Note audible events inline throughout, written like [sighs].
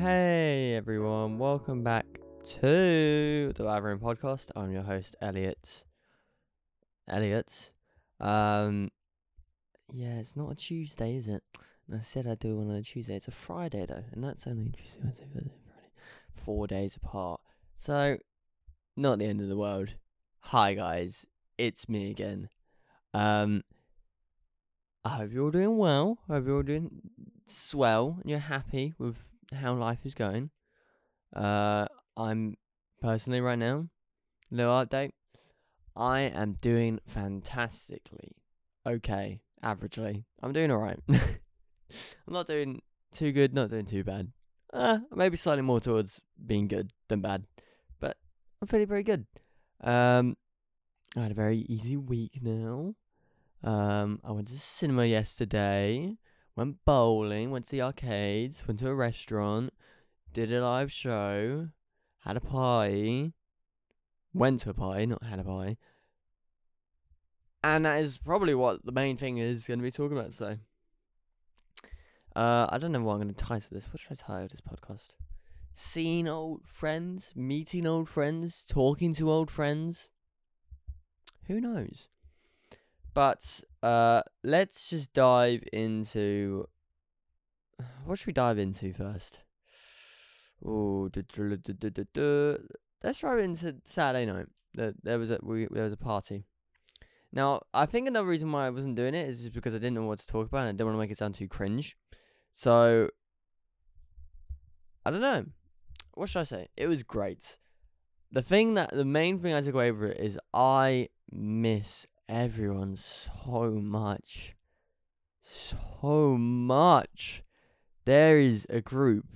Hey everyone, welcome back to the Labyrinth Podcast. I'm your host, Elliot. Elliot. Um, yeah, it's not a Tuesday, is it? And I said I'd do one on a Tuesday. It's a Friday though, and that's only Tuesday, Wednesday, Thursday, Friday, four days apart. So, not the end of the world. Hi guys, it's me again. Um, I hope you're all doing well. I hope you're all doing swell and you're happy with how life is going. Uh, I'm personally right now, little update. I am doing fantastically. Okay, averagely. I'm doing alright. [laughs] I'm not doing too good, not doing too bad. Uh, maybe slightly more towards being good than bad. But I'm feeling very good. Um, I had a very easy week now. Um, I went to the cinema yesterday, went bowling, went to the arcades, went to a restaurant, did a live show, had a party, went to a party, not had a party. And that is probably what the main thing is going to be talking about today. Uh, I don't know what I'm going to title this. What should I title this podcast? Seeing old friends, meeting old friends, talking to old friends. Who knows? But uh, let's just dive into. What should we dive into first? Duh. let's dive into Saturday night. There, was a we, there was a party. Now, I think another reason why I wasn't doing it is because I didn't know what to talk about and I didn't want to make it sound too cringe. So, I don't know. What should I say? It was great. The thing that the main thing I took away from it is I miss everyone so much. So much. There is a group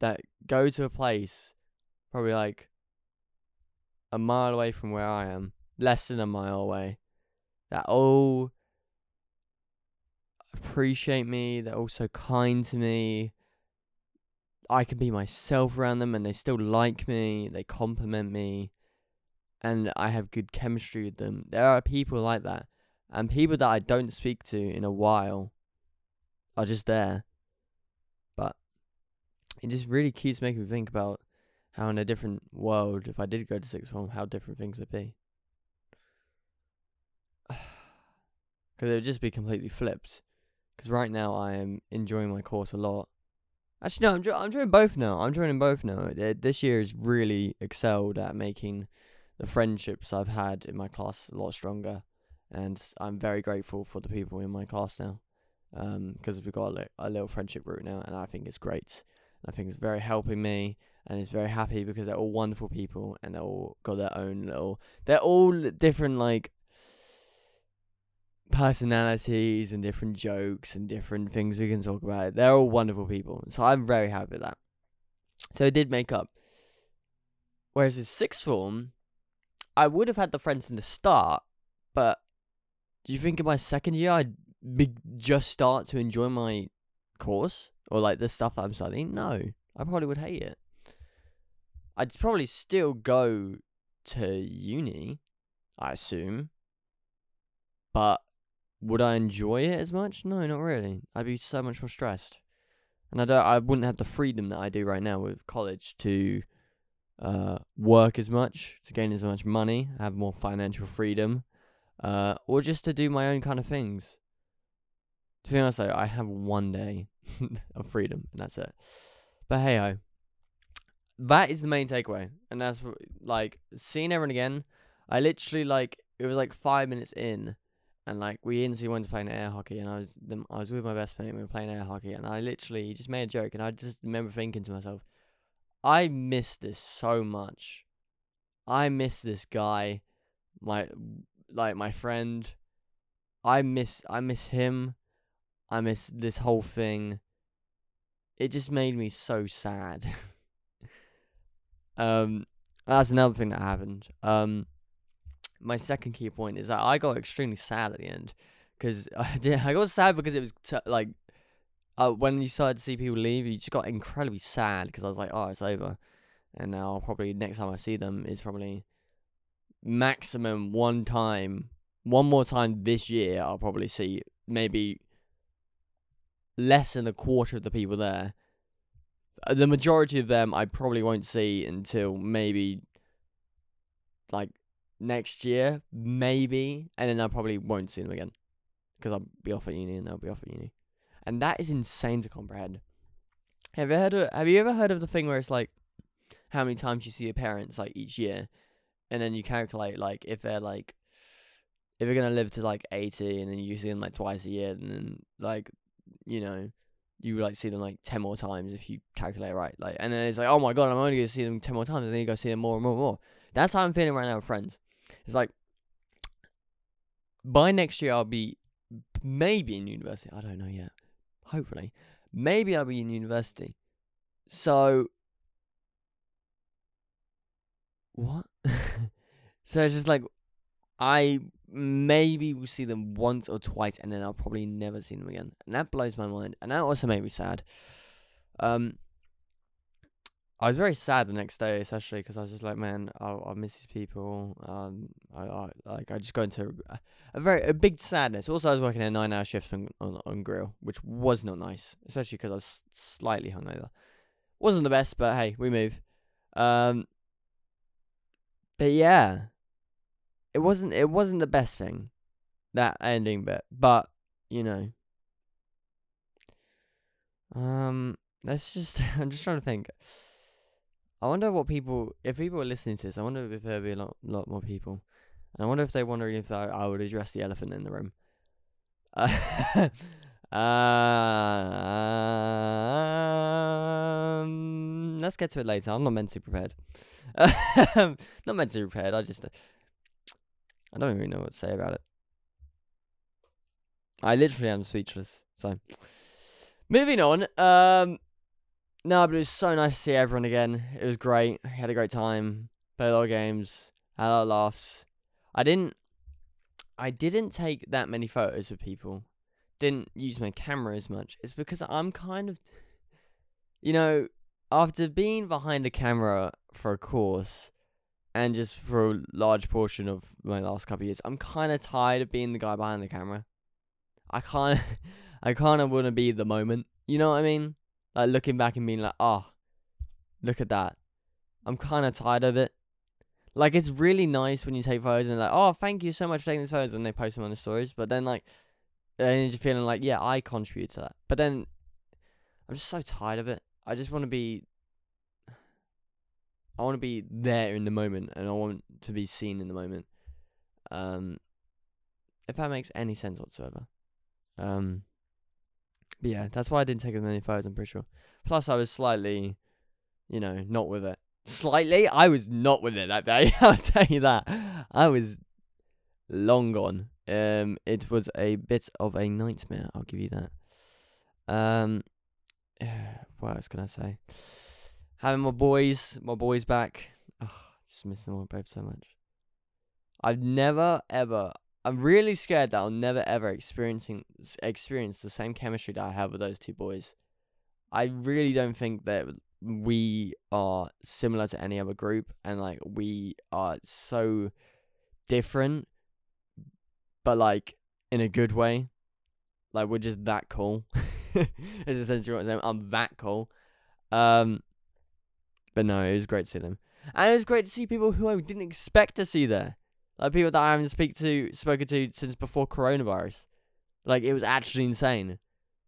that go to a place probably like a mile away from where I am, less than a mile away, that all appreciate me, they're all so kind to me. I can be myself around them and they still like me, they compliment me and I have good chemistry with them. There are people like that. And people that I don't speak to in a while are just there. But it just really keeps making me think about how in a different world, if I did go to sixth form, how different things would be. [sighs] Because it would just be completely flipped. Because right now I am enjoying my course a lot. Actually, no, I'm, I'm enjoying both now. I'm enjoying both now. This year has really excelled at making the friendships I've had in my class a lot stronger, and I'm very grateful for the people in my class now, because um, we've got a, li- a little friendship group now, and I think it's great. I think it's very helping me, and it's very happy because they're all wonderful people, and they're all got their own little. They're all different, like personalities and different jokes and different things we can talk about. They're all wonderful people, so I'm very happy with that. So it did make up. Whereas with sixth form, I would have had the friends in the start, but do you think in my second year I'd be just start to enjoy my course or like the stuff that I'm studying? No, I probably would hate it. I'd probably still go to uni, I assume, but would I enjoy it as much? No, not really. I'd be so much more stressed, and I don't. I wouldn't have the freedom that I do right now with college to uh, work as much, to gain as much money, have more financial freedom, uh, or just to do my own kind of things. To be honest, though, I have one day [laughs] of freedom, and that's it. But hey ho, that is the main takeaway, and that's like seeing everyone again. I literally like it was like five minutes in, and like we instantly went to play air hockey, and I was I was with my best mate, we were playing air hockey, and I literally just made a joke, and I just remember thinking to myself, I miss this so much. I miss this guy, my like my friend. I miss I miss him. I miss this whole thing. It just made me so sad. [laughs] um that's another thing that happened. Um my second key point is that I got extremely sad at the end cuz [laughs] I did I got sad because it was t- like uh, when you started to see people leave, you just got incredibly sad because I was like, oh, it's over. And now probably next time I see them is probably maximum one time, one more time this year. I'll probably see maybe less than a quarter of the people there. Uh, The majority of them I probably won't see until maybe like next year, maybe, and then I probably won't see them again because I'll be off at uni and they'll be off at uni, and that is insane to comprehend. Have you heard of Have you ever heard of the thing where it's like how many times you see your parents like each year, and then you calculate like if they're like if you're gonna live to like eighty, and then you see them like twice a year, and then like you know you like see them like ten more times if you calculate right. Like, and then it's like, oh my god, I'm only gonna see them ten more times, and then you go see them more and more and more. That's how I'm feeling right now with friends. It's like by next year I'll be maybe in university. I don't know yet. Hopefully, maybe I'll be in university. So what? [laughs] so it's just like I maybe will see them once or twice, and then I'll probably never see them again, and that blows my mind, and that also made me sad. Um, I was very sad the next day, especially because I was just like, man, I I miss these people. Um, I, I like I just go into a, a very a big sadness. Also, I was working a nine hour shift on on, on grill, which was not nice, especially because I was slightly hungover. Wasn't the best, but hey, we move. Um, but yeah, it wasn't it wasn't the best thing, that ending bit. But you know, um, let's just [laughs] I'm just trying to think. I wonder what people if people are listening to this. I wonder if there'll be a lot lot more people, and I wonder if they're wondering if I, I would address the elephant in the room. Uh, [laughs] um, let's get to it later. I'm not mentally prepared. [laughs] not mentally prepared. I just I don't even know what to say about it. I literally am speechless. So, moving on. Um, no, but it was so nice to see everyone again. It was great. Had a great time. Played a lot of games. Had a lot of laughs. I didn't. I didn't take that many photos with people. Didn't use my camera as much. It's because I'm kind of, you know, after being behind a camera for a course, and just for a large portion of my last couple of years, I'm kind of tired of being the guy behind the camera. I kind, [laughs] I kind of want to be the moment. You know what I mean? Like looking back and being like, oh, look at that. I'm kind of tired of it. Like it's really nice when you take photos and like, oh, thank you so much for taking these photos, and they post them on the stories. But then like, then you're feeling like, yeah, I contribute to that. But then, I'm just so tired of it. I just want to be. I want to be there in the moment, and I want to be seen in the moment. Um, if that makes any sense whatsoever. Um, but yeah, that's why I didn't take as many photos. I'm pretty sure. Plus, I was slightly, you know, not with it. [laughs] Slightly, I was not with it that day. [laughs] I'll tell you that. I was long gone. Um, it was a bit of a nightmare. I'll give you that. Um, [sighs] what else can I say? Having my boys, my boys back. Oh, just miss them both so much. I've never ever. I'm really scared that I'll never ever experiencing experience the same chemistry that I have with those two boys. I really don't think that we are similar to any other group, and like we are so different, but like in a good way. Like we're just that cool. [laughs] is essentially what I'm. I'm that cool. Um, but no, it was great to see them, and it was great to see people who I didn't expect to see there, like people that I haven't speak to spoken to since before coronavirus. Like it was actually insane,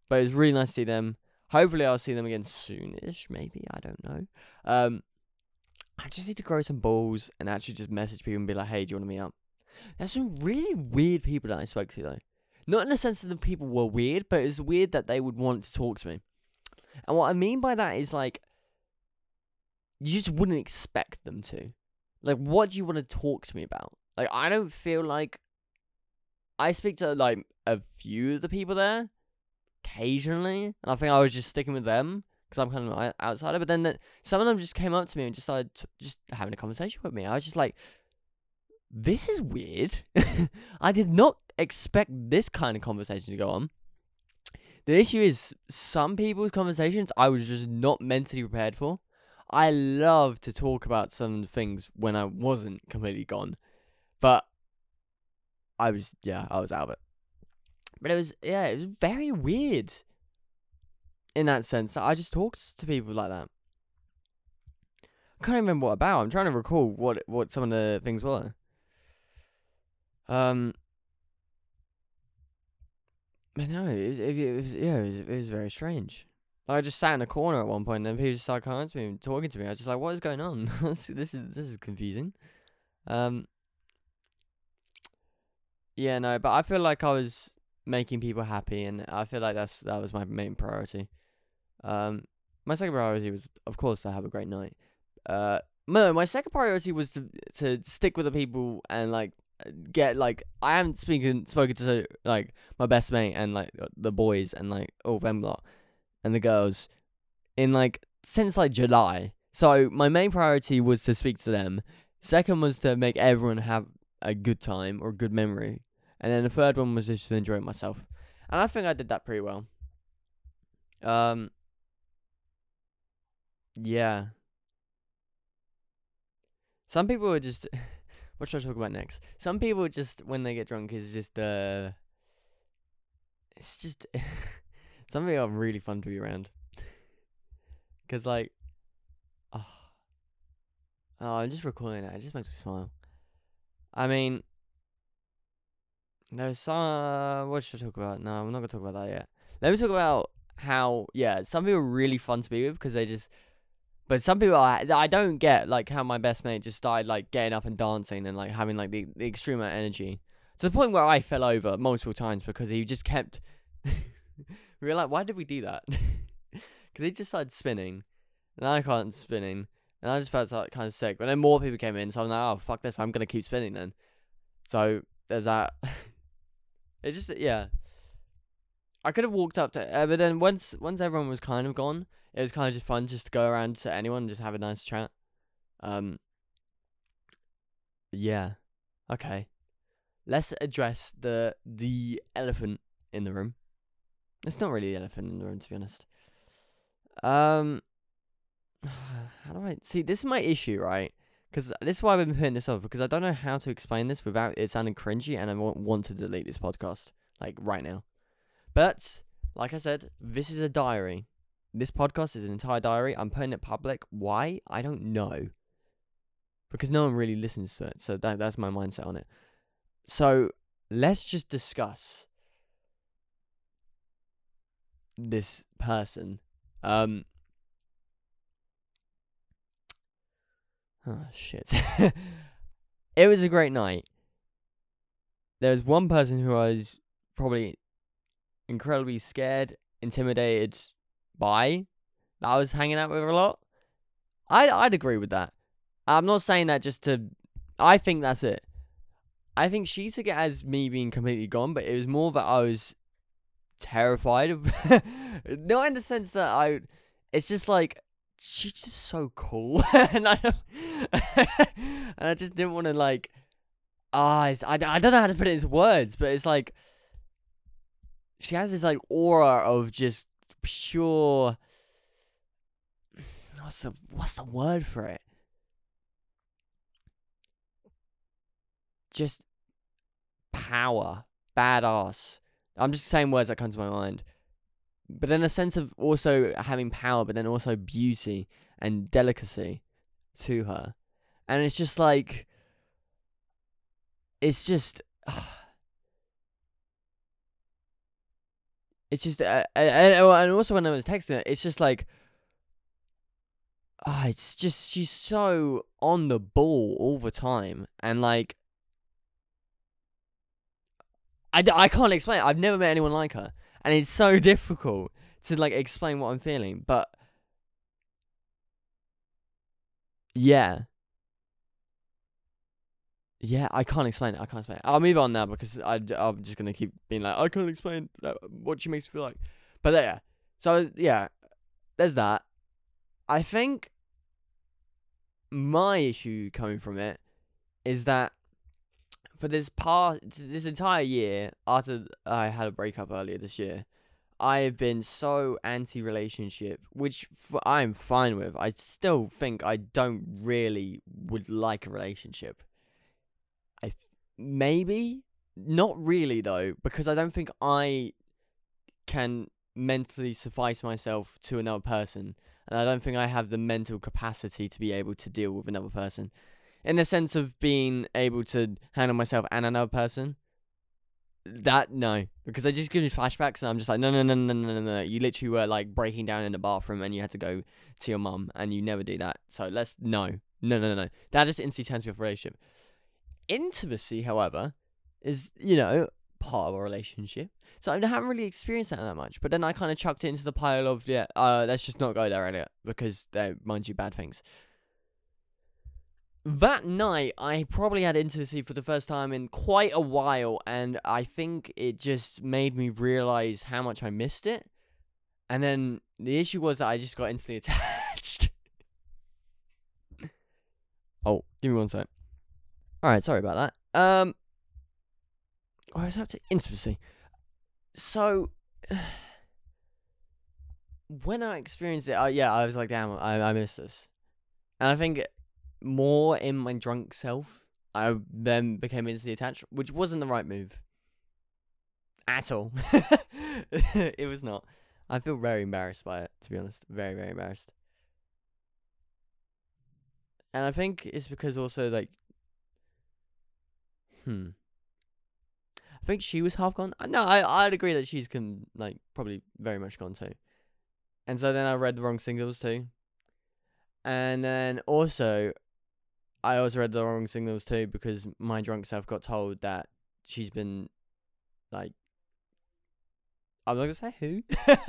but it was really nice to see them. Hopefully, I'll see them again soonish. Maybe I don't know. Um, I just need to grow some balls and actually just message people and be like, "Hey, do you want to meet up?" There's some really weird people that I spoke to though. Not in the sense that the people were weird, but it's weird that they would want to talk to me. And what I mean by that is like, you just wouldn't expect them to. Like, what do you want to talk to me about? Like, I don't feel like I speak to like a few of the people there occasionally, and I think I was just sticking with them because I'm kind of an outsider. But then the, some of them just came up to me and just started t- just having a conversation with me. I was just like, this is weird. [laughs] I did not expect this kind of conversation to go on. The issue is some people's conversations I was just not mentally prepared for. I love to talk about some things when I wasn't completely gone, but I was yeah I was out of it. But it was yeah it was very weird. in that sense, I just talked to people like that. I can't remember what about. I'm trying to recall what what some of the things were. Um, but no, it was, it was yeah, it was, it was very strange. I just sat in a corner at one point, and people just started coming to me and talking to me. I was just like, "What is going on? [laughs] this is this is confusing." Um, yeah, no, but I feel like I was making people happy, and I feel like that's that was my main priority. Um, my second priority was, of course, to have a great night. Uh, no, my second priority was to to stick with the people and like get like I haven't speaking spoken to like my best mate and like the boys and like all them lot and the girls in like since like July. So my main priority was to speak to them. Second was to make everyone have a good time or a good memory. And then the third one was just to enjoy myself. And I think I did that pretty well. Um yeah. Some people are just [laughs] what should I talk about next? Some people just when they get drunk is just uh it's just [laughs] some people are really fun to be around. Cause like oh, oh I'm just recalling it, it just makes me smile. I mean there's some uh, what should I talk about? No, I'm not gonna talk about that yet. Let me talk about how yeah, some people are really fun to be with because they just but some people I I don't get like how my best mate just started like getting up and dancing and like having like the, the extreme energy to the point where I fell over multiple times because he just kept. we were like, why did we do that? [laughs] Because he just started spinning, and I can't spinning, and I just felt like kind of sick. But then more people came in, so I'm like, oh fuck this, I'm gonna keep spinning then. So there's that. [laughs] it just yeah. I could have walked up to, uh, but then once once everyone was kind of gone, it was kind of just fun just to go around to anyone and just have a nice chat. Um. Yeah. Okay. Let's address the the elephant in the room. It's not really the elephant in the room, to be honest. Um. [sighs] How do I see? This is my issue, right? Because this is why I've been putting this off because I don't know how to explain this without it sounding cringy, and I want, want to delete this podcast like right now. But like I said, this is a diary. This podcast is an entire diary. I'm putting it public. Why? I don't know. Because no one really listens to it. So that that's my mindset on it. So let's just discuss this person. Um Oh shit. [laughs] it was a great night. There was one person who I was probably incredibly scared, intimidated by that I was hanging out with a lot. I'd I'd agree with that. I'm not saying that just to. I think that's it. I think she took it as me being completely gone, but it was more that I was terrified of. [laughs] not in the sense that I. It's just like she's just so cool, [laughs] and I [laughs] and I just didn't want to like. Ah, I, I don't know how to put it into words, but it's like she has this like aura of just pure what's the what's the word for it? Just power, badass. I'm just saying words that come to my mind. But then a sense of also having power, but then also beauty and delicacy to her. And it's just like it's just uh, [sighs] It's just, uh, and, also when I was texting her, it's just like, oh, it's just she's so on the ball all the time, and like, I, I can't explain. I've never met anyone like her, and it's so [laughs] difficult to like explain what I'm feeling. But yeah, yeah, I can't explain it. I can't explain it. I'll move on now because I, I'm just gonna keep being like, I can't explain what she makes me feel like. But yeah, so yeah, there's that. I think my issue coming from it is that for this past this entire year after I had a breakup earlier this year, I have been so anti-relationship, which f- I'm fine with. I still think I don't really would like a relationship maybe not really though because I don't think I can mentally suffice myself to another person, and I don't think I have the mental capacity to be able to deal with another person, in the sense of being able to handle myself and another person. That no, because I just give me flashbacks, and I'm just like, no, no, no, no, no, no, no. You literally were like breaking down in the bathroom, and you had to go to your mum, and you never do that. So let's no, no, no, no, no. That just instantly turns me off relationship. Intimacy, however, is you know part of a relationship. So I haven't really experienced that that much. But then I kind of chucked it into the pile of yeah, uh, let's just not go there, Elliot, because they mind you bad things. That night, I probably had intimacy for the first time in quite a while, and I think it just made me realize how much I missed it. And then the issue was that I just got instantly [laughs] attached. oh, give me one sec. All right, sorry about that. Um, I was up to intimacy. So [sighs] when I experienced it, uh, yeah, I was like, damn, I I missed this, and I think more in my drunk self, I then became instantly attached, which wasn't the right move at all. [laughs] it was not. I feel very embarrassed by it, to be honest. Very, very embarrassed. And I think it's because also like, hmm. I think she was half gone. Uh, No, I I'd agree that she's con like probably very much gone too. And so then I read the wrong singles too. And then also I also read the wrong signals too because my drunk self got told that she's been like I'm not gonna say who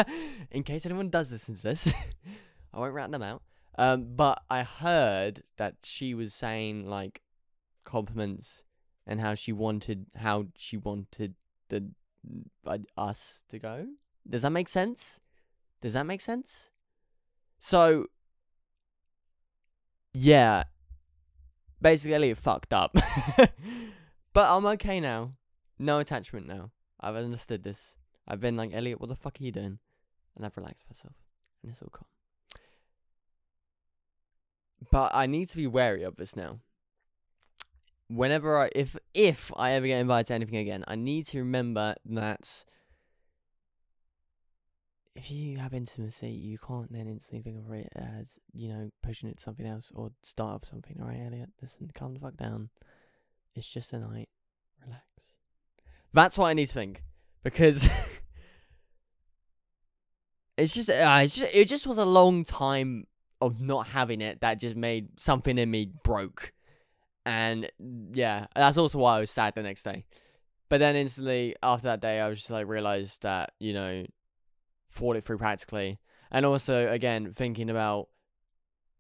[laughs] in case anyone does listen to this. [laughs] I won't rat them out. Um, but I heard that she was saying like compliments and how she wanted how she wanted the uh, us to go. Does that make sense? Does that make sense? So yeah, basically fucked up. [laughs] but I'm okay now. No attachment now. I've understood this. I've been like, Elliot, what the fuck are you doing? And I've relaxed myself. And it's all calm. But I need to be wary of this now. Whenever I if if I ever get invited to anything again, I need to remember that if you have intimacy, you can't then instantly think of it as, you know, pushing it to something else or start up something. Alright, Elliot, listen, calm the fuck down. It's just a night. Relax. That's what I need to think. Because [laughs] it's just, uh, it's just it just was a long time of not having it that just made something in me broke. And yeah, that's also why I was sad the next day. But then instantly after that day, I was just like realized that you know, thought it through practically, and also again thinking about,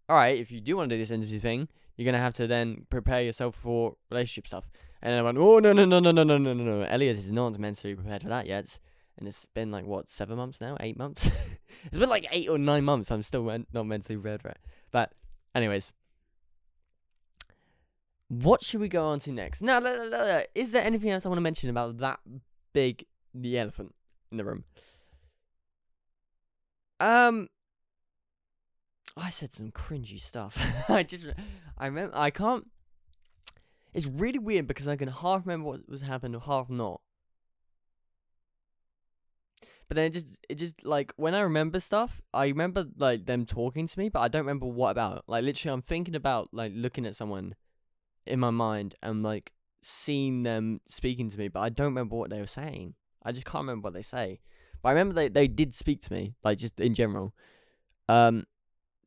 all right, if you do want to do this interview thing, you're gonna have to then prepare yourself for relationship stuff. And I went, oh no no no no no no no no no, Elliot is not mentally prepared for that yet. And it's been like what seven months now, eight months. [laughs] it's been like eight or nine months. I'm still not mentally prepared for it. But anyways, what should we go on to next? Now, is there anything else I want to mention about that big the elephant in the room? Um, I said some cringy stuff. [laughs] I just, I remember, I can't. It's really weird because I can half remember what was happening, half not. But then it just, it just like when I remember stuff, I remember like them talking to me, but I don't remember what about. Like literally, I'm thinking about like looking at someone in my mind and like seeing them speaking to me, but I don't remember what they were saying. I just can't remember what they say. But I remember they, they did speak to me, like just in general. Um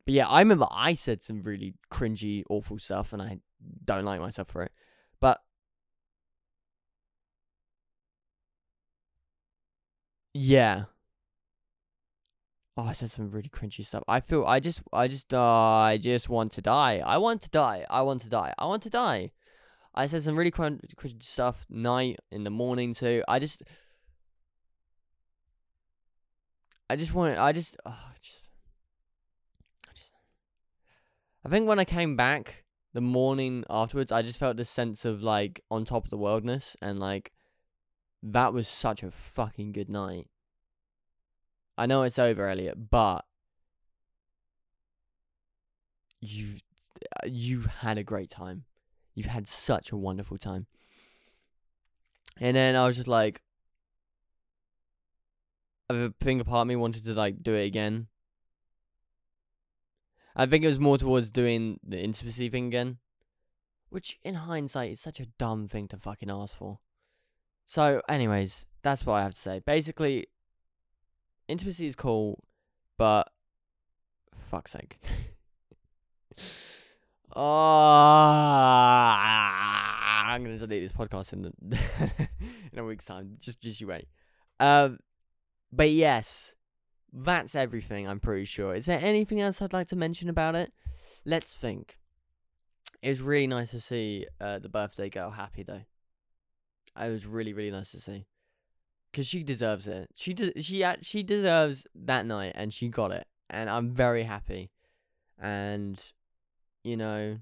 but yeah, I remember I said some really cringy, awful stuff and I don't like myself for it. But yeah. Oh, I said some really cringy stuff. I feel I just I just uh, I just want to die. I want to die. I want to die. I want to die. I said some really cringy stuff night in the morning too. I just I just want I just oh, I just I just I think when I came back the morning afterwards, I just felt this sense of like on top of the worldness and like that was such a fucking good night. I know it's over, Elliot, but you you had a great time. You've had such a wonderful time. And then I was just like I think a part of me wanted to like do it again. I think it was more towards doing the intimacy thing again, which in hindsight is such a dumb thing to fucking ask for. So, anyways, that's what I have to say. Basically, intimacy is cool, but fuck's sake. oh, [laughs] I'm gonna delete this podcast in the [laughs] in a week's time. Just just you wait. Um, but yes, that's everything. I'm pretty sure. Is there anything else I'd like to mention about it? Let's think. It was really nice to see uh, the birthday girl happy though. It was really really nice to see, cause she deserves it. She de- she she deserves that night, and she got it, and I'm very happy. And you know,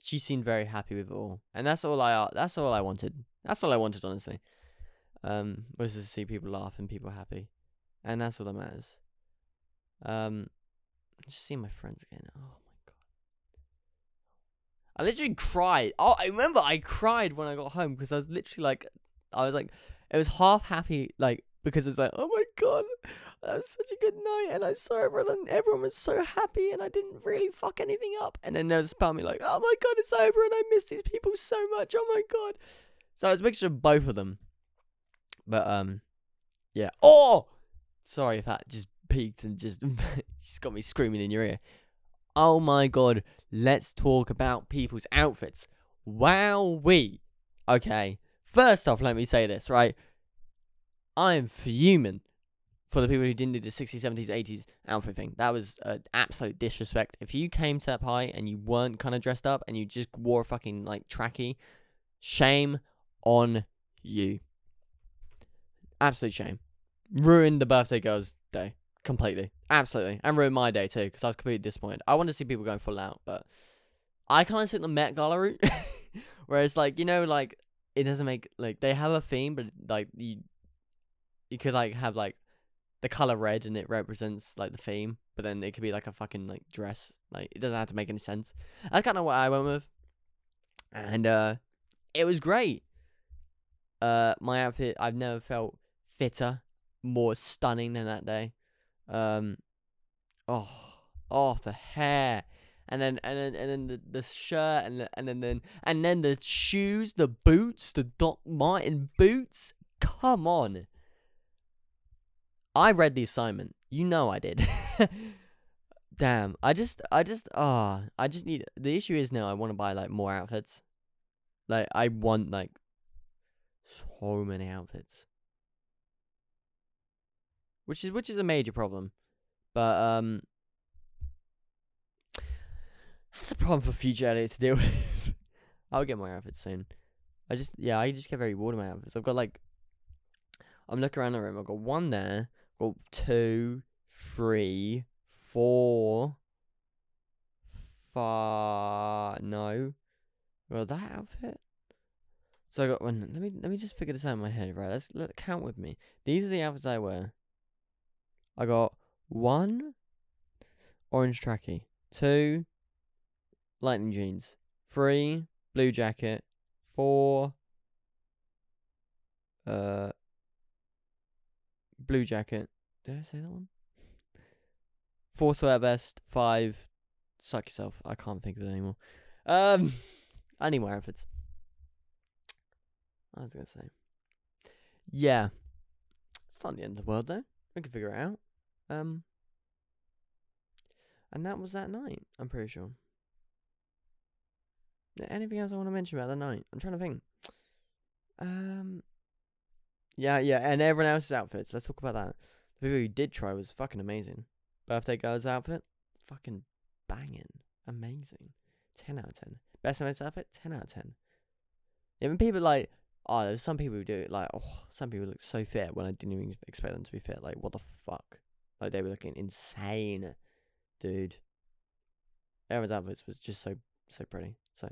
she seemed very happy with it all, and that's all I that's all I wanted. That's all I wanted, honestly. Um, was to see people laugh and people happy, and that's all that matters. Um, just seeing my friends again. Oh my god, I literally cried. Oh, I remember I cried when I got home because I was literally like, I was like, it was half happy, like because it's like, oh my god, that was such a good night, and I saw everyone, and everyone was so happy, and I didn't really fuck anything up. And then there was part me like, oh my god, it's over, and I miss these people so much. Oh my god. So it was a mixture of both of them. But um, yeah. Oh, sorry if that just peaked and just [laughs] just got me screaming in your ear. Oh my god, let's talk about people's outfits. Wow, we. Okay, first off, let me say this, right? I'm fuming for the people who didn't do the 60s, 70s, 80s outfit thing. That was an absolute disrespect. If you came to that party and you weren't kind of dressed up and you just wore a fucking like tracky, shame on you. Absolute shame. Ruined the birthday girl's day completely. Absolutely. And ruined my day too because I was completely disappointed. I wanted to see people going full out, but I kind of took the Met Gala route. [laughs] Whereas, like, you know, like, it doesn't make, like, they have a theme, but, like, you, you could, like, have, like, the color red and it represents, like, the theme, but then it could be, like, a fucking, like, dress. Like, it doesn't have to make any sense. That's kind of what I went with. And, uh, it was great. Uh, my outfit, I've never felt fitter, more stunning than that day. Um, oh, oh, the hair, and then and then and then the, the shirt, and the, and then then and then the shoes, the boots, the Doc Martens boots. Come on. I read the assignment. You know I did. [laughs] Damn. I just I just ah oh, I just need the issue is now I want to buy like more outfits. Like I want like so many outfits which is which is a major problem. But um, that's a problem for future Elliot to deal [laughs] with. I'll get my outfits soon. I just yeah, I just get very bored of my outfits. I've got like, I'm looking around the room. I've got one there. I've got two, three, four, five. No, well that outfit. So I got one. Let me let me just figure this out in my head. Right, let's let count with me. These are the outfits I wear. I got one orange trackie, two lightning jeans, three blue jacket, four uh blue jacket. Did I say that one? [laughs] Four sweat vest, five suck yourself. I can't think of it anymore. Um [laughs] I need more outfits. I was gonna say. Yeah. It's not the end of the world though. We can figure it out. Um, and that was that night. I'm pretty sure. Anything else I want to mention about that night? I'm trying to think. Um, yeah, yeah, and everyone else's outfits. Let's talk about that. The people who did try was fucking amazing. Birthday girl's outfit, fucking banging, amazing. Ten out of ten. Best night's outfit, ten out of ten. Even people like, oh, there's some people who do it like, oh, some people look so fit when I didn't even expect them to be fit. Like, what the fuck? Like they were looking insane, dude. Everyone's outfits was just so so pretty. So,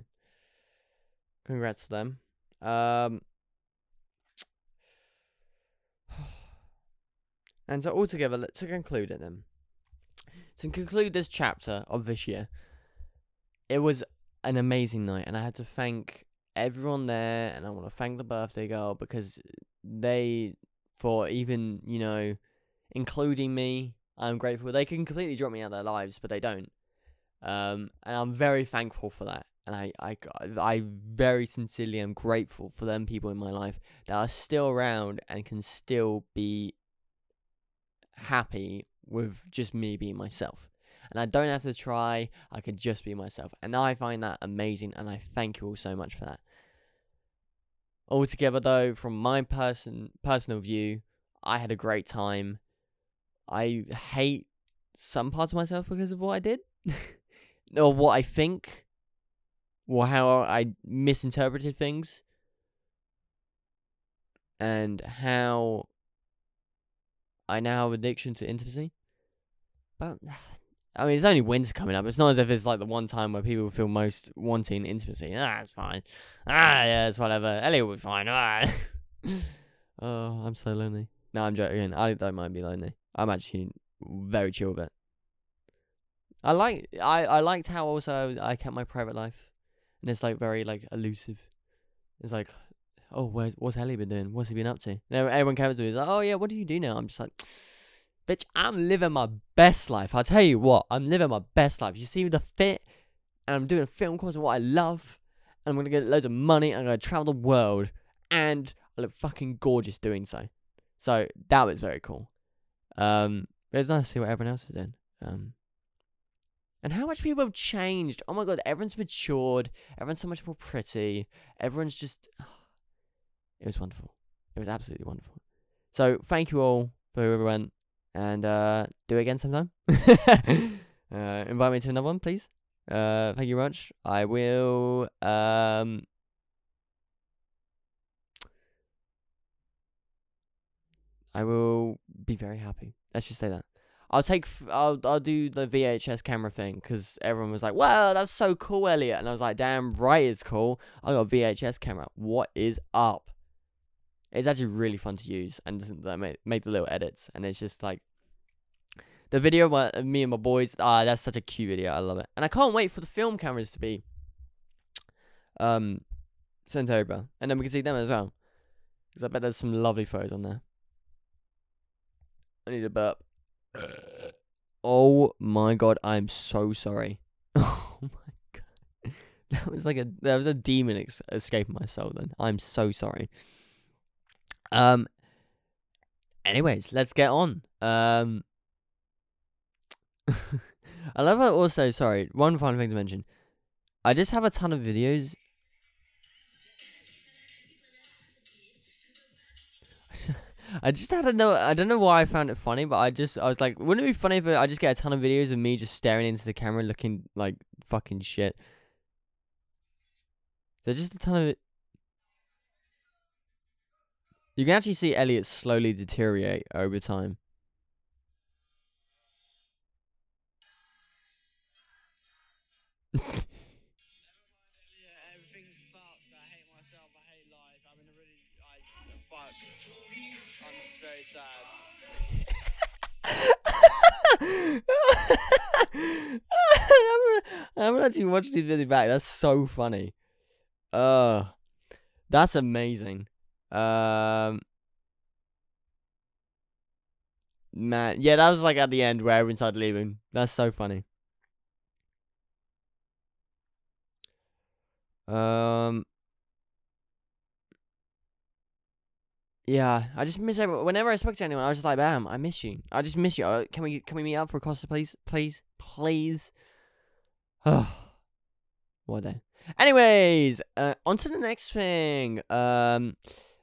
congrats to them. Um, [sighs] and so altogether, to conclude it then, to conclude this chapter of this year, it was an amazing night, and I had to thank everyone there, and I want to thank the birthday girl because they, for even you know including me. I'm grateful. They can completely drop me out of their lives, but they don't. Um, and I'm very thankful for that. And I, I, I very sincerely am grateful for them people in my life that are still around and can still be happy with just me being myself. And I don't have to try, I can just be myself. And I find that amazing, and I thank you all so much for that. Altogether, though, from my person personal view, I had a great time. I hate some parts of myself because of what I did, [laughs] or what I think, or how I misinterpreted things, and how I now have addiction to intimacy. But [sighs] I mean, it's only winter coming up. It's not as if it's like the one time where people feel most wanting intimacy. Ah, it's fine. Ah, yeah, it's whatever. Elliot will be fine. Ah. [laughs] oh, I'm so lonely. No, I'm joking. I don't mind being lonely. I'm actually very chill with it. I like I I liked how also I kept my private life, and it's like very like elusive. It's like, oh, where's what's Ellie been doing? What's he been up to? And everyone comes to me, like, oh yeah, what do you do now? I'm just like. Bitch, I'm living my best life. I'll tell you what, I'm living my best life. You see the fit, and I'm doing a film course of what I love, and I'm gonna get loads of money, And I'm gonna travel the world, and I look fucking gorgeous doing so. So that was very cool. Um, but it's nice to see what everyone else is doing. Um, and how much people have changed. Oh my god, everyone's matured. Everyone's so much more pretty. Everyone's just. [sighs] it was wonderful. It was absolutely wonderful. So thank you all for whoever went and uh, do it again sometime. [laughs] uh, invite me to another one, please. Uh, thank you very much. I will. Um, I will be very happy. Let's just say that. I'll take. I'll I'll do the VHS camera thing because everyone was like, "Wow, that's so cool, Elliot," and I was like, "Damn right, it's cool. I got a VHS camera. What is up?" It's actually really fun to use and make make the little edits, and it's just like the video of me and my boys. Ah, that's such a cute video. I love it, and I can't wait for the film cameras to be um sent over, and then we can see them as well. Because I bet there's some lovely photos on there. I need a burp. [sighs] Oh my god, I'm so sorry. [laughs] Oh my god, that was like a that was a demon ex- escaping my soul. Then I'm so sorry. Um. Anyways, let's get on. Um. [laughs] I love how also, sorry, one final thing to mention. I just have a ton of videos. [laughs] I just had know. I don't know why I found it funny, but I just I was like, wouldn't it be funny if I just get a ton of videos of me just staring into the camera, looking like fucking shit? There's just a ton of it. You can actually see Elliot slowly deteriorate over time. [laughs] [laughs] I haven't actually watched these videos back. That's so funny. Uh, that's amazing. Um, man, yeah, that was like at the end where everyone started leaving. That's so funny. Um, yeah, I just miss everyone. Whenever I spoke to anyone, I was just like, "Bam, I miss you. I just miss you. Uh, can we can we meet up for a Costa, please, please, please?" [sighs] What day? Anyways, uh, on to the next thing. Um,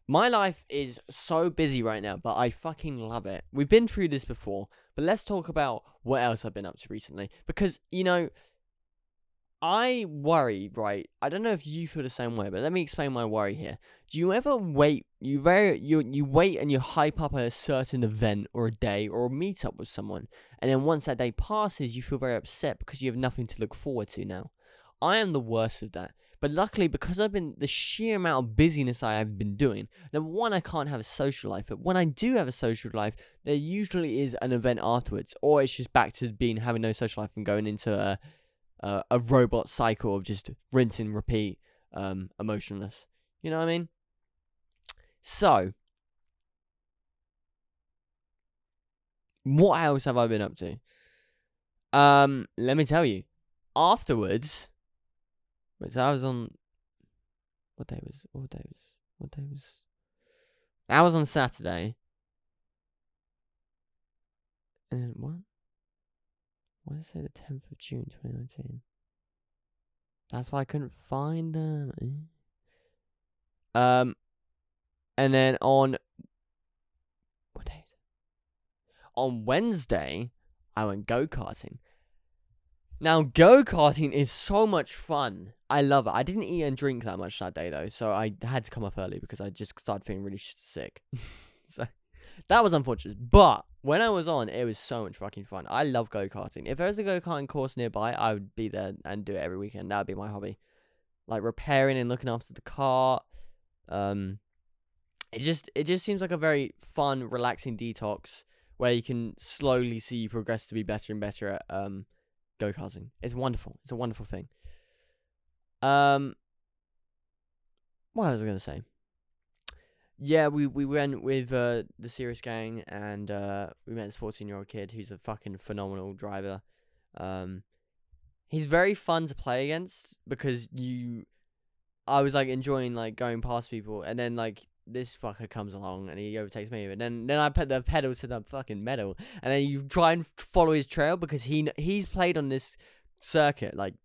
my life is so busy right now, but I fucking love it. We've been through this before, but let's talk about what else I've been up to recently. Because, you know, I worry, right? I don't know if you feel the same way, but let me explain my worry here. Do you ever wait? You very you you wait and you hype up a certain event or a day or a meetup with someone, and then once that day passes, you feel very upset because you have nothing to look forward to now. I am the worst of that. But luckily, because I've been the sheer amount of busyness I have been doing, number one, I can't have a social life. But when I do have a social life, there usually is an event afterwards, or it's just back to being having no social life and going into a uh, a robot cycle of just rinse and repeat, um, emotionless. You know what I mean? So, What else have I been up to? Um, let me tell you. Afterwards, I was on. What day was? What day was? What day was? I was on Saturday. And what? Say the tenth of June, twenty nineteen? That's why I couldn't find them. Eh. Um, and then on what day is it? On Wednesday, I went go karting. Now, go karting is so much fun. I love it. I didn't eat and drink that much that day though, so I had to come off early because I just started feeling really sick. [laughs] so that was unfortunate. But when I was on, it was so much fucking fun. I love go karting. If there's a go karting course nearby, I would be there and do it every weekend. That would be my hobby. Like repairing and looking after the car. Um, it just it just seems like a very fun, relaxing detox where you can slowly see you progress to be better and better at um go karting. It's wonderful. It's a wonderful thing. Um, what was I gonna say? Yeah, we we went with uh, the Serious Gang and uh, we met this fourteen year old kid who's a fucking phenomenal driver. Um, he's very fun to play against because you. I was like enjoying like going past people, and then like this fucker comes along and he overtakes me, and then then I put the pedal to the fucking metal, and then you try and follow his trail because he he's played on this circuit like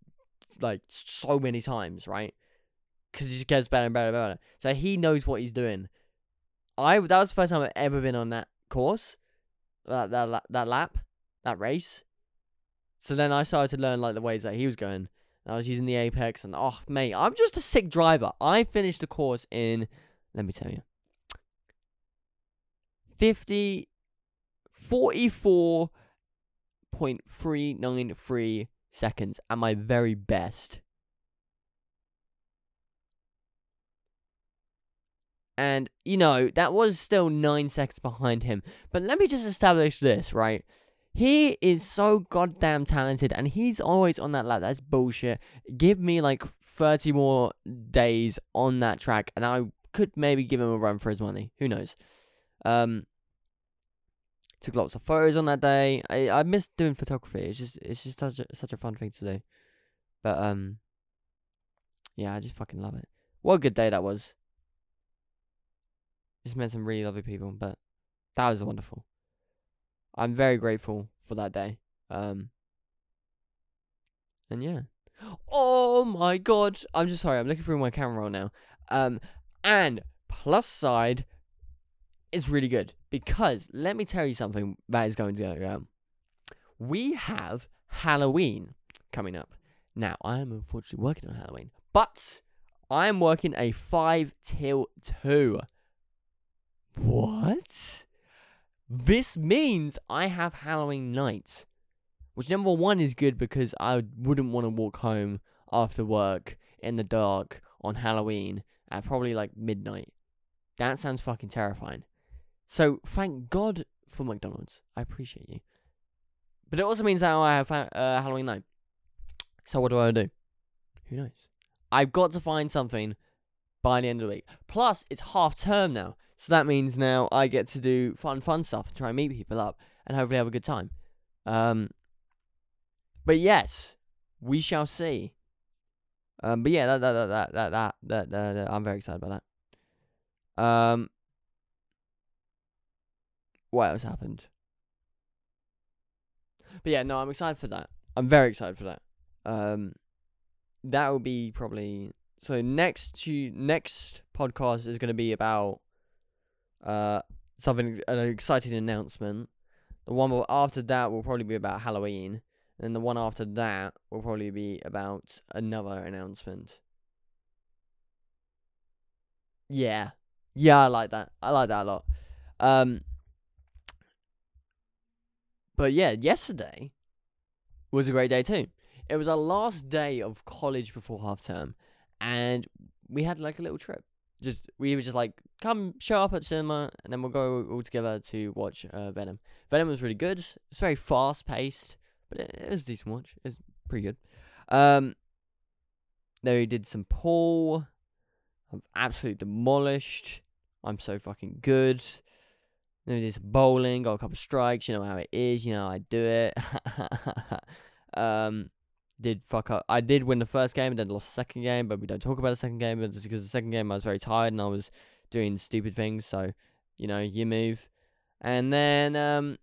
like so many times, right? Because he just gets better and better and better. So he knows what he's doing. I that was the first time I've ever been on that course, that that that lap, that race. So then I started to learn like the ways that he was going. And I was using the apex, and oh mate, I'm just a sick driver. I finished the course in, let me tell you, 50, 44.393 seconds at my very best. And, you know, that was still nine seconds behind him. But let me just establish this, right? He is so goddamn talented and he's always on that lap. That's bullshit. Give me like 30 more days on that track and I could maybe give him a run for his money. Who knows? Um, took lots of photos on that day. I I missed doing photography. It's just it's just such a such a fun thing to do. But um, yeah, I just fucking love it. What a good day that was. Just met some really lovely people, but that was wonderful. I'm very grateful for that day. Um, and yeah. Oh my god! I'm just sorry. I'm looking through my camera roll now. Um, and plus side is really good because let me tell you something that is going to go down. We have Halloween coming up. Now, I am unfortunately working on Halloween, but I am working a 5 till 2. What? This means I have Halloween night. Which number one is good because I wouldn't want to walk home after work in the dark on Halloween at probably like midnight. That sounds fucking terrifying. So thank God for McDonald's. I appreciate you. But it also means that I have uh, Halloween night. So what do I do? Who knows? I've got to find something by the end of the week. Plus, it's half term now. So that means now I get to do fun, fun stuff and try and meet people up and hopefully have a good time. Um, but yes, we shall see. Um, but yeah, that that that that that that, that, that, I'm very excited about that. Um, what else happened? But yeah, no, I'm excited for that. I'm very excited for that. Um, that will be probably so next to next podcast is going to be about uh something an exciting announcement. The one after that will probably be about Halloween, and the one after that will probably be about another announcement. Yeah, yeah, I like that. I like that a lot. Um, but yeah, yesterday was a great day too. It was our last day of college before half term, and we had like a little trip. Just we were just like, come show up at cinema, and then we'll go all together to watch uh, Venom. Venom was really good. It's very fast paced, but it, it was a decent watch. It's pretty good. Um, then we did some pool. I'm absolutely demolished. I'm so fucking good. Then we did some bowling, got a couple strikes. You know how it is. You know I do it. [laughs] um, did fuck up. I did win the first game and then lost the second game, but we don't talk about the second game. Because the second game I was very tired and I was doing stupid things. So, you know, you move. And then um,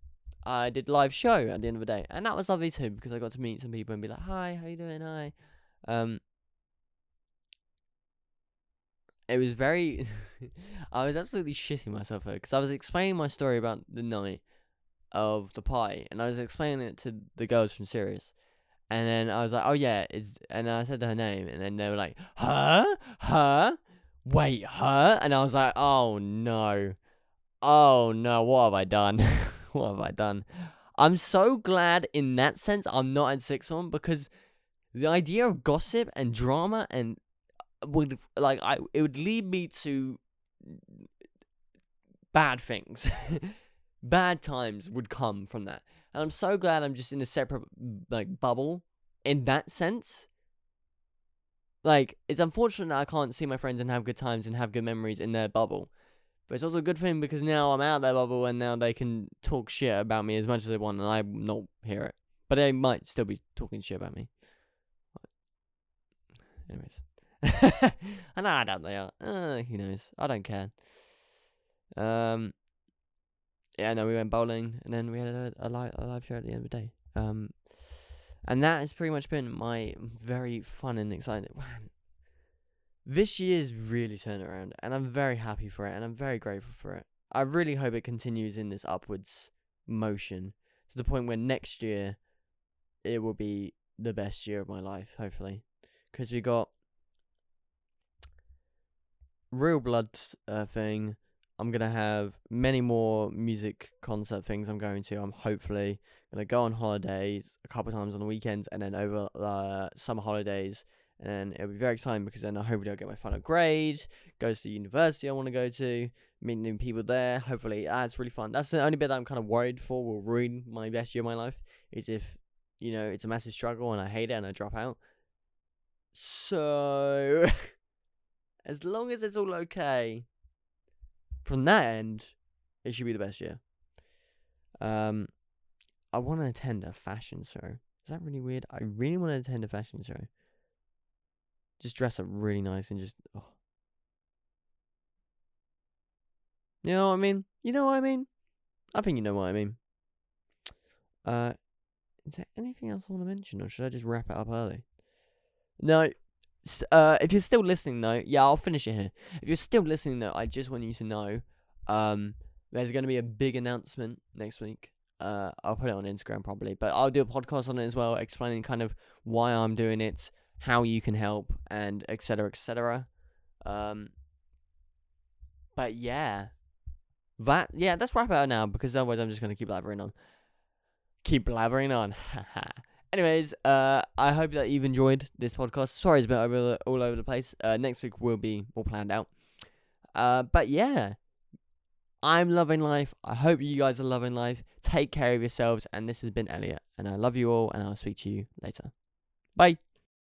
I did live show at the end of the day, and that was lovely too because I got to meet some people and be like, "Hi, how you doing? Hi." Um, it was very. [laughs] I was absolutely shitting myself because I was explaining my story about the night of the pie, and I was explaining it to the girls from Sirius, and then I was like, "Oh yeah, is," and I said her name, and then they were like, "Her, her, wait, her," and I was like, "Oh no, oh no, what have I done? [laughs] what have I done?" I'm so glad in that sense I'm not in sixth one because the idea of gossip and drama and uh, would like I it would lead me to bad things. [laughs] bad times would come from that. And I'm so glad I'm just in a separate like bubble in that sense. Like it's unfortunate that I can't see my friends and have good times and have good memories in their bubble. But it's also a good thing because now I'm out of their bubble and now they can talk shit about me as much as they want and I not hear it. But they might still be talking shit about me. Anyways. [laughs] I know I doubt they are. Uh, who knows? I don't care. Um, yeah, no, we went bowling and then we had a, a, live, a live show at the end of the day. Um, and that has pretty much been my very fun and exciting. Man, this year's really turned around, and I'm very happy for it, and I'm very grateful for it. I really hope it continues in this upwards motion to the point where next year it will be the best year of my life, hopefully, because we got real blood uh, thing. I'm gonna have many more music concert things. I'm going to. I'm hopefully gonna go on holidays a couple times on the weekends, and then over uh, summer holidays. And it'll be very exciting because then I hopefully I'll get my final grade, goes to the university I want to go to, meet new people there. Hopefully, ah, it's really fun. That's the only bit that I'm kind of worried for will ruin my best year of my life. Is if you know it's a massive struggle and I hate it and I drop out. So [laughs] as long as it's all okay, from that end, it should be the best year. Um, I want to attend a fashion show. Is that really weird? I really want to attend a fashion show. Just dress up really nice and just. Oh. You know what I mean? You know what I mean? I think you know what I mean. Uh, is there anything else I want to mention, or should I just wrap it up early? No, uh, if you're still listening though, yeah, I'll finish it here. If you're still listening though, I just want you to know, um, there's going to be a big announcement next week. Uh, I'll put it on Instagram probably, but I'll do a podcast on it as well, explaining kind of why I'm doing it, how you can help, and etc. etc. Um, but yeah, that yeah, let's wrap it up now because otherwise I'm just gonna keep blabbering on. Keep blabbering on. [laughs] Anyways, uh, I hope that you've enjoyed this podcast. Sorry, it's been over all over the place. Uh, next week will be more planned out. Uh, but yeah, I'm loving life. I hope you guys are loving life. Take care of yourselves. And this has been Elliot. And I love you all. And I'll speak to you later. Bye.